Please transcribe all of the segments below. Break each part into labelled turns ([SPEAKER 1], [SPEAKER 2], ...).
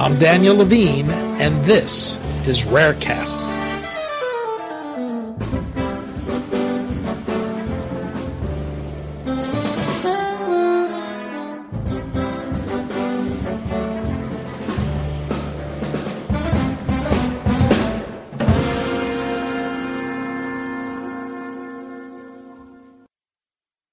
[SPEAKER 1] I'm Daniel Levine, and this is Rarecast.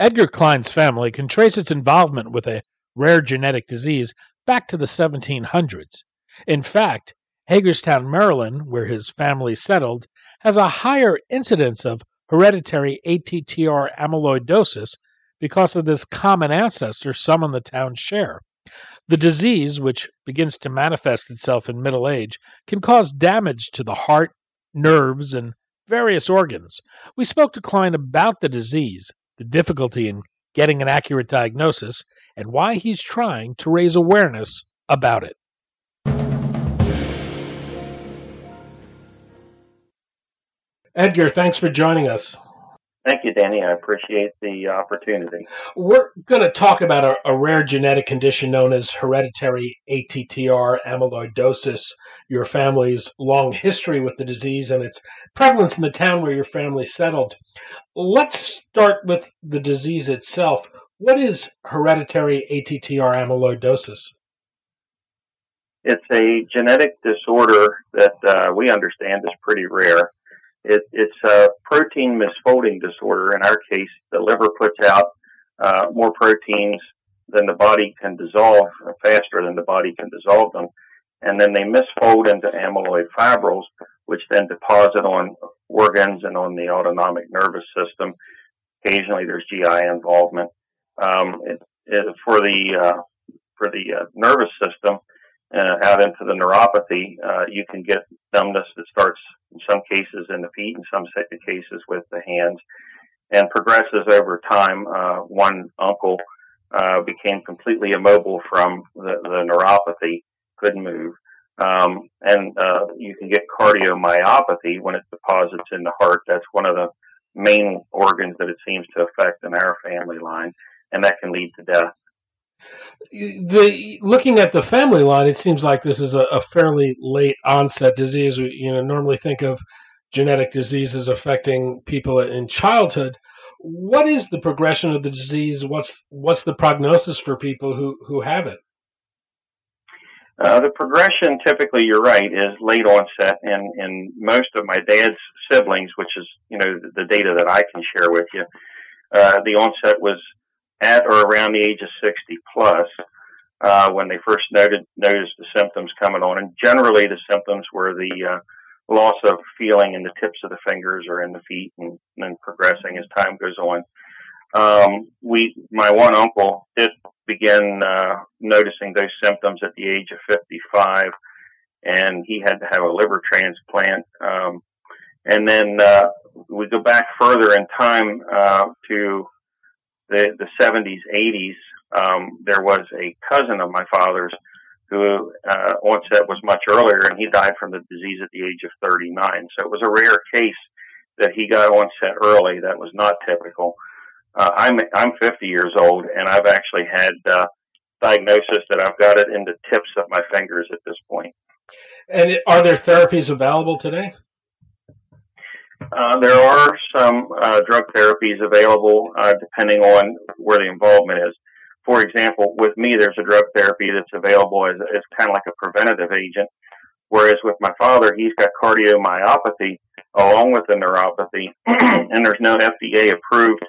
[SPEAKER 1] Edgar Kline's family can trace its involvement with a rare genetic disease back to the 1700s. In fact, Hagerstown, Maryland, where his family settled, has a higher incidence of hereditary ATTR amyloidosis because of this common ancestor some in the town share. The disease, which begins to manifest itself in middle age, can cause damage to the heart, nerves, and various organs. We spoke to Kline about the disease, the difficulty in getting an accurate diagnosis, and why he's trying to raise awareness about it. Edgar, thanks for joining us.
[SPEAKER 2] Thank you, Danny. I appreciate the opportunity.
[SPEAKER 1] We're going to talk about a, a, rare genetic condition known as hereditary ATTR amyloidosis, your family's long history with the disease, and its prevalence in the town where your family settled. Let's start with the disease itself. What is hereditary ATTR amyloidosis?
[SPEAKER 2] It's a genetic disorder that uh, we understand is pretty rare. It, it's a protein misfolding disorder. In our case, the liver puts out uh, more proteins than the body can dissolve, faster than the body can dissolve them. And then they misfold into amyloid fibrils, which then deposit on organs and on the autonomic nervous system. Occasionally, there's GI involvement. Um, it, it, for the uh, for the uh, nervous system, uh, out into the neuropathy, uh, you can get numbness that starts in some cases in the feet, in some cases with the hands, and progresses over time. Uh, one uncle uh, became completely immobile from the, the neuropathy, couldn't move. Um, and uh, you can get cardiomyopathy when it deposits in the heart. That's one of the main organs that it seems to affect in our family line, and that can lead to death
[SPEAKER 1] the looking at the family line, it seems like this is a, a, fairly late onset disease. We you know normally think of genetic diseases affecting people in childhood. What is the progression of the disease? What's what's the prognosis for people who who have it?
[SPEAKER 2] Uh, the progression, typically, you're right, is late onset, and in most of my dad's siblings, which is you know the data that I can share with you, uh, the onset was at or around the age of 60 plus uh, when they first noted, noticed the symptoms coming on. And generally, the symptoms were the uh, loss of feeling in the tips of the fingers or in the feet, and, then progressing as time goes on. Um, we, my one uncle, did begin uh, noticing those symptoms at the age of 55, and he had to have a liver transplant. Um, and then uh, we go back further in time uh, to the, the 70s, 80s, um, there was a cousin of my father's who uh, onset was much earlier, and he died from the disease at the age of 39. So it was a rare case that he got onset early. That was not typical. Uh, I'm I'm 50 years old, and I've actually had uh, diagnosis that I've got it in the tips of my fingers at this point.
[SPEAKER 1] And are there therapies available today?
[SPEAKER 2] Uh, there are some uh, drug therapies available uh, depending on where the involvement is. For example, with me, there's a drug therapy that's available as, as kind of like a preventative agent. Whereas with my father, he's got cardiomyopathy along with the neuropathy, and there's no FDA approved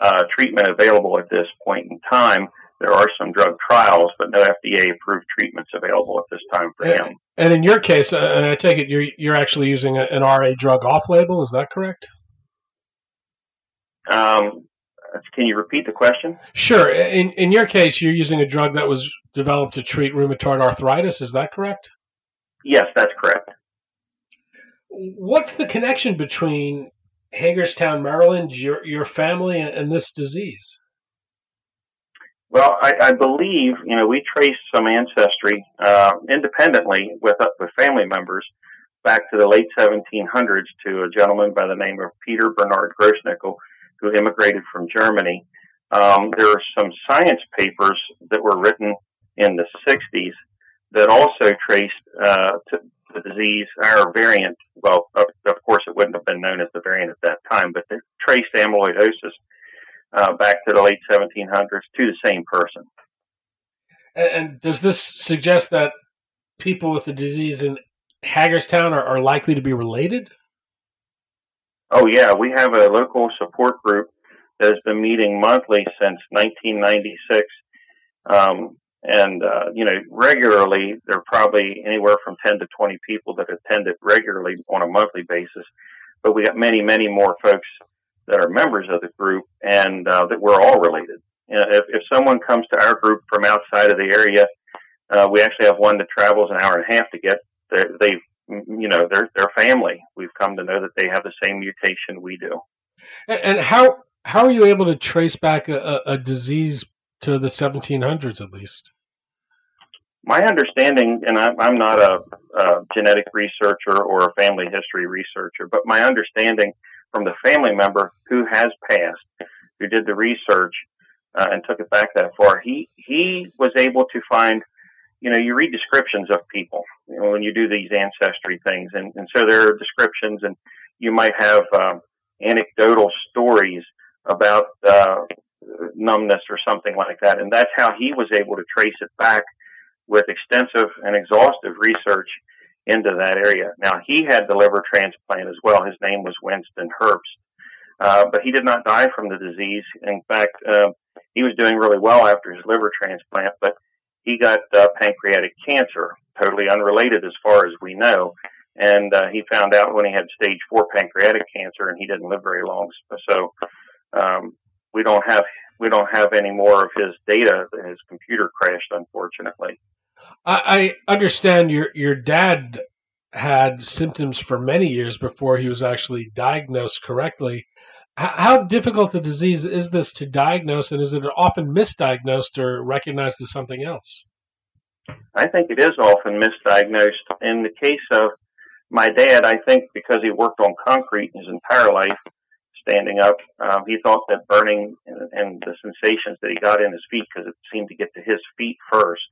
[SPEAKER 2] uh, treatment available at this point in time. There are some drug trials, but no FDA approved treatments available at this time for him.
[SPEAKER 1] And in your case, uh, and I take it you're you're actually using an RA drug off label. Is that correct?
[SPEAKER 2] Um, can you repeat the question?
[SPEAKER 1] Sure. In in your case, you're using a drug that was developed to treat rheumatoid arthritis. Is that correct?
[SPEAKER 2] Yes, that's correct.
[SPEAKER 1] What's the connection between Hagerstown, Maryland, your your family, and this disease?
[SPEAKER 2] Well, I, I believe you know we traced some ancestry uh, independently with uh, with family members back to the late 1700s to a gentleman by the name of Peter Bernard Grossnickel, who immigrated from Germany. Um, there are some science papers that were written in the 60s that also traced uh, to the disease, our variant. Well, of, of, course, it wouldn't have been known as the variant at that time, but they traced amyloidosis uh, back to the late 1700s to the same person.
[SPEAKER 1] And, and, does this suggest that people with the disease in Hagerstown are, are likely to be related?
[SPEAKER 2] Oh, yeah. We have a local support group that has been meeting monthly since 1996. Um, and, uh, you know, regularly, there are probably anywhere from 10 to 20 people that attend it regularly on a monthly basis. But we got many, many more folks that are members of the group and uh, that we're all related. You know, if, if someone comes to our group from outside of the area, uh, we actually have one that travels an hour and a half to get. They, you know, they're their family. We've come to know that they have the same mutation we do.
[SPEAKER 1] And, and how how are you able to trace back a, a disease to the 1700s at least?
[SPEAKER 2] My understanding, and I, I'm not a, a genetic researcher or a family history researcher, but my understanding from the family member who has passed, who did the research uh, and took it back that far, he he was able to find. You know, you read descriptions of people you know, when you do these ancestry things, and, and so there are descriptions, and you might have um, anecdotal stories about uh, numbness or something like that. And that's how he was able to trace it back with extensive and exhaustive research into that area. Now, he had the liver transplant as well. His name was Winston Herbst. Uh, but he did not die from the disease. In fact, uh, he was doing really well after his liver transplant, but he got uh, pancreatic cancer, totally unrelated as far as we know. And uh, he found out when he had stage four pancreatic cancer, and he didn't live very long. So um, we don't have we don't have any more of his data. His computer crashed, unfortunately.
[SPEAKER 1] I, I understand your your dad had symptoms for many years before he was actually diagnosed correctly. How difficult a disease is this to diagnose, and is it often misdiagnosed or recognized as something else?
[SPEAKER 2] I think it is often misdiagnosed. In the case of my dad, I think because he worked on concrete his entire life, standing up. Um, he thought that burning and, and, the sensations that he got in his feet, because it seemed to get to his feet first,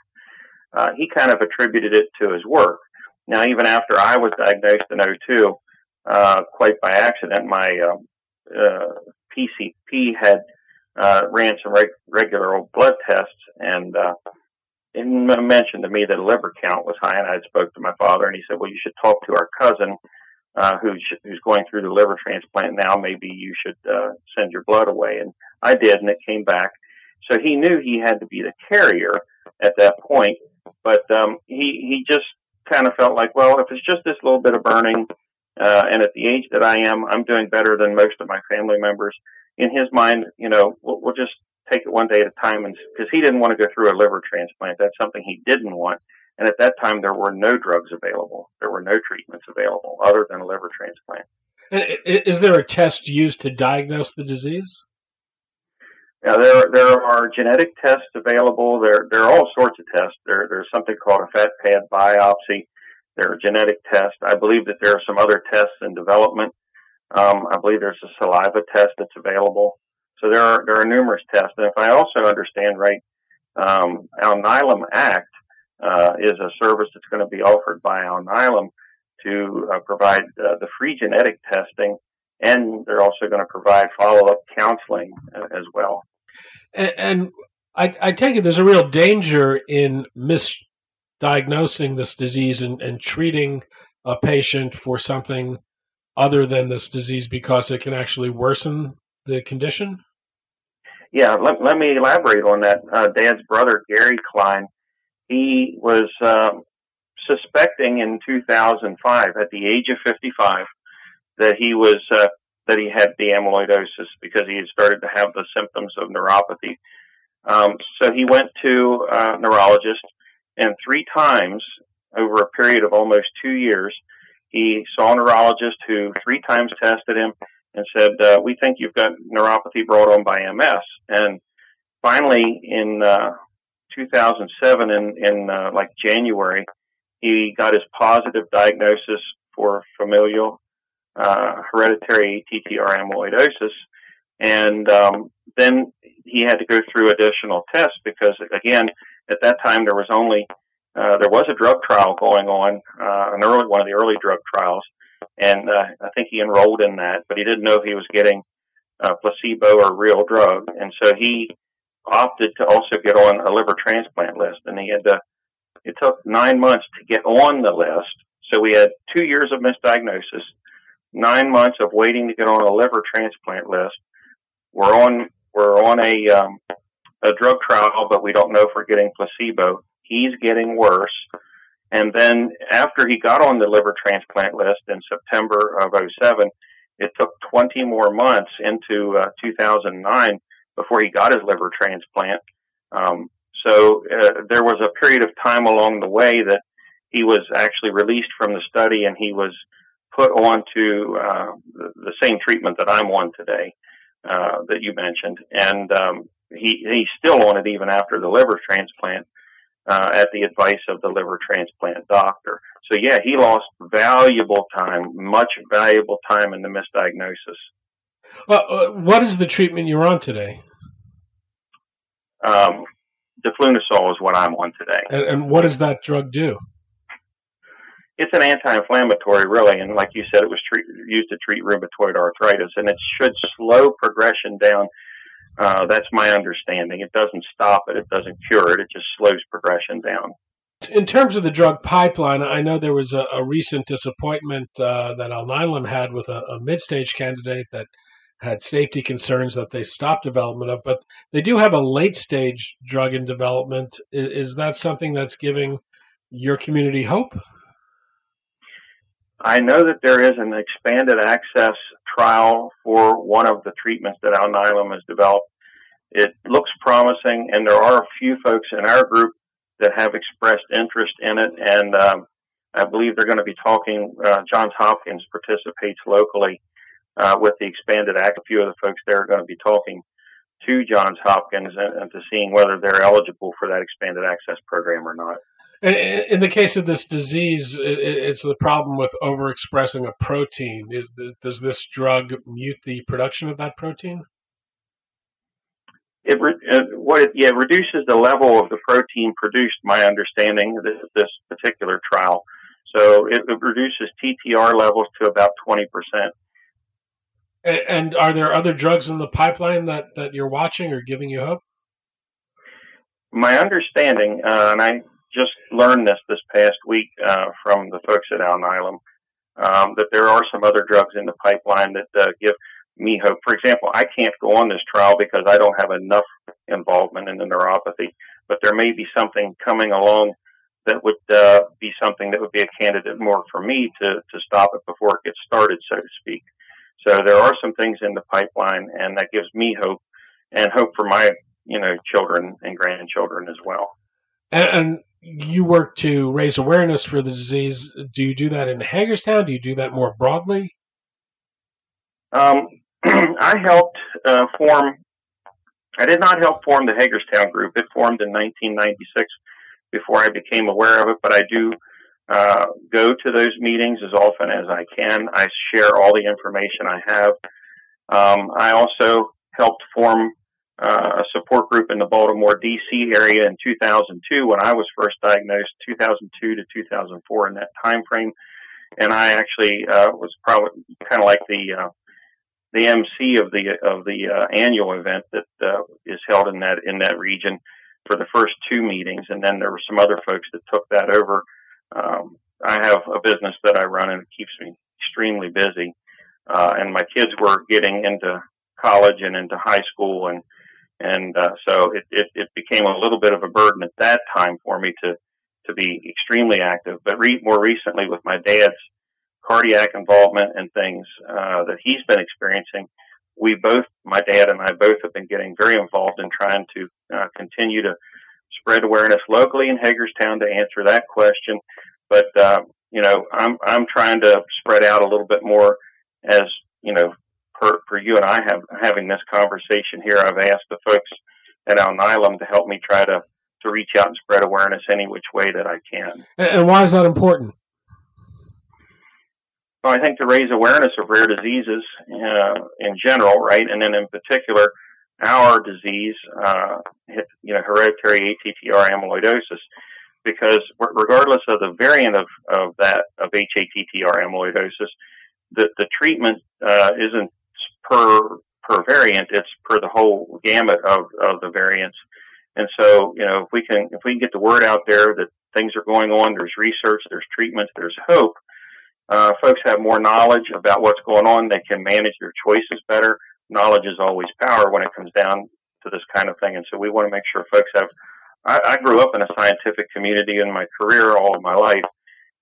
[SPEAKER 2] uh, he kind of attributed it to his work. Now, even after I was diagnosed in 02, uh, quite by accident, my um, uh, PCP had uh, ran some reg- regular old blood tests and uh, mentioned to me that a liver count was high. And I spoke to my father, and he said, "Well, you should talk to our cousin uh, who's who's going through the liver transplant now. Maybe you should uh, send your blood away." And I did, and it came back. So he knew he had to be the carrier at that point, but um, he he just kind of felt like, well, if it's just this little bit of burning, uh, and at the age that I am, I'm doing better than most of my family members. In his mind, you know, we'll, we'll just take it one day at a time, and because he didn't want to go through a liver transplant, that's something he didn't want. And at that time, there were no drugs available. There were no treatments available other than a liver transplant.
[SPEAKER 1] Is there a test used to diagnose the disease?
[SPEAKER 2] Now, there there are genetic tests available. There there are all sorts of tests. There there's something called a fat pad biopsy. There are genetic tests. I believe that there are some other tests in development. Um, I believe there's a saliva test that's available. So there are there are numerous tests. And if I also understand right, um, Alnylam Act uh, is a service that's going to be offered by Alnylam to uh, provide uh, the free genetic testing, and they're also going to provide follow-up counseling uh, as well.
[SPEAKER 1] And, and I, I, take it there's a real danger in misdiagnosing this disease and, and treating a patient for something other than this disease because it can actually worsen the condition.
[SPEAKER 2] Yeah, let, let me elaborate on that. Uh, Dad's brother, Gary Kline, he was um, suspecting in 2005, at the age of 55, that he was uh, that he had the amyloidosis because he had started to have the symptoms of neuropathy. Um, so he went to a neurologist, and three times over a period of almost two years, he saw a neurologist who three times tested him and said, uh, "We think you've got neuropathy brought on by MS." And finally, in uh, 2007 in, in uh, like January, he got his positive diagnosis for familial uh, hereditary TTR amyloidosis. And um, then he had to go through additional tests because, again, at that time there was only uh, there was a drug trial going on, uh, an early one of the early drug trials, and uh, I think he enrolled in that, but he didn't know if he was getting a placebo or real drug, and so he opted to also get on a liver transplant list, and he had to. It took nine months to get on the list, so we had two years of misdiagnosis, nine months of waiting to get on a liver transplant list. We're on we're on a um, a drug trial, but we don't know if we're getting placebo. He's getting worse. And then after he got on the liver transplant list in September of 07, it took 20 more months into uh, 2009 before he got his liver transplant. Um, so uh, there was a period of time along the way that he was actually released from the study and he was put onto uh, the, the same treatment that I'm on today uh, that you mentioned, and um, he he's still on it even after the liver transplant. Uh, at the advice of the liver transplant doctor. So yeah, he lost valuable time, much valuable time in the misdiagnosis.
[SPEAKER 1] Well, uh, what is the treatment you're on today?
[SPEAKER 2] Um, diflunisal is what I'm on today.
[SPEAKER 1] And, and what does that drug do?
[SPEAKER 2] It's an anti-inflammatory, really, and like you said, it was treat, used to treat rheumatoid arthritis, and it should slow progression down. Uh, that's my understanding. It doesn't stop it. It doesn't cure it. It just slows progression down.
[SPEAKER 1] In terms of the drug pipeline, I know there was a, a recent disappointment uh, that Alnylam had with a, a mid-stage candidate that had safety concerns that they stopped development of, but they do have a late-stage drug in development. Is, is that something that's giving your community hope?
[SPEAKER 2] I know that there is an expanded access trial for one of the treatments that Alnylam has developed. It looks promising, and there are a few folks in our group that have expressed interest in it. And um, I believe they're going to be talking. Uh, Johns Hopkins participates locally uh, with the expanded act. A few of the folks there are going to be talking to Johns Hopkins and, and to seeing whether they're eligible for that expanded access program or not.
[SPEAKER 1] In the case of this disease, it's the problem with overexpressing a protein. Does this drug mute the production of that protein?
[SPEAKER 2] It, uh, what it, yeah, it reduces the level of the protein produced. My understanding this, this particular trial, so it, it reduces TTR levels to about twenty percent.
[SPEAKER 1] And are there other drugs in the pipeline that, that you're watching or giving you hope?
[SPEAKER 2] My understanding, uh, and I just learned this this past week uh, from the folks at Alnylam um, that there are some other drugs in the pipeline that uh, give me hope. For example, I can't go on this trial because I don't have enough involvement in the neuropathy, but there may be something coming along that would uh, be something that would be a candidate more for me to, to stop it before it gets started, so to speak. So there are some things in the pipeline, and that gives me hope and hope for my you know children and grandchildren as well.
[SPEAKER 1] And, and you work to raise awareness for the disease. Do you do that in Hagerstown? Do you do that more broadly?
[SPEAKER 2] Um, I helped uh, form. I did not help form the Hagerstown group. It formed in 1996 before I became aware of it, but I do uh, go to those meetings as often as I can. I share all the information I have. Um, I also helped form uh, a support group in the Baltimore, D.C. area in 2002 when I was first diagnosed, 2002 to 2004 in that time frame. And I actually uh, was probably kind of like the uh, the MC of the of the uh, annual event that uh, is held in that in that region for the first two meetings, and then there were some other folks that took that over. Um, I have a business that I run, and it keeps me extremely busy. Uh, and my kids were getting into college and into high school, and and uh, so it, it, it became a little bit of a burden at that time for me to to be extremely active. But re- more recently, with my dad's cardiac involvement and things uh, that he's been experiencing, we both, my dad and I both, have been getting very involved in trying to uh, continue to spread awareness locally in Hagerstown to answer that question. But uh, you know, I'm I'm trying to spread out a little bit more as you know for, for you and I have having this conversation here, I've asked the folks at Alnylam to help me try to, to reach out and spread awareness any which way that I can.
[SPEAKER 1] And why is that important?
[SPEAKER 2] Well, I think to raise awareness of rare diseases uh, in general, right, and then in particular, our disease, uh, you know, hereditary ATTR amyloidosis. because regardless of the variant of, of that of HATTR amyloidosis, the, the treatment uh, isn't per per variant; it's per the whole gamut of, of the variants. And so, you know, if we can if we can get the word out there that things are going on, there's research, there's treatment, there's hope. Uh, folks have more knowledge about what's going on. They can manage their choices better. Knowledge is always power when it comes down to this kind of thing. And so we want to make sure folks have. I, I grew up in a scientific community in my career all of my life,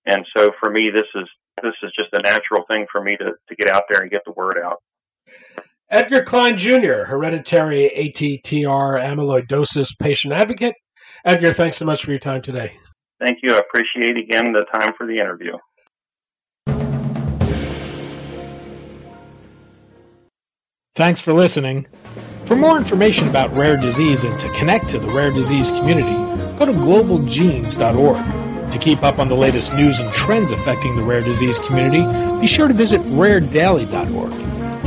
[SPEAKER 2] and so for me, this is this is just a natural thing for me to to get out there and get the word out.
[SPEAKER 3] Edgar Kline Jr., hereditary ATTR amyloidosis patient advocate. Edgar, thanks so much for your time today.
[SPEAKER 2] Thank you. I appreciate again the time for the interview.
[SPEAKER 3] Thanks for listening. For more information about rare disease and to connect to the rare disease community, go to globalgenes.org. To keep up on the latest news and trends affecting the rare disease community, be sure to visit raredaily.org.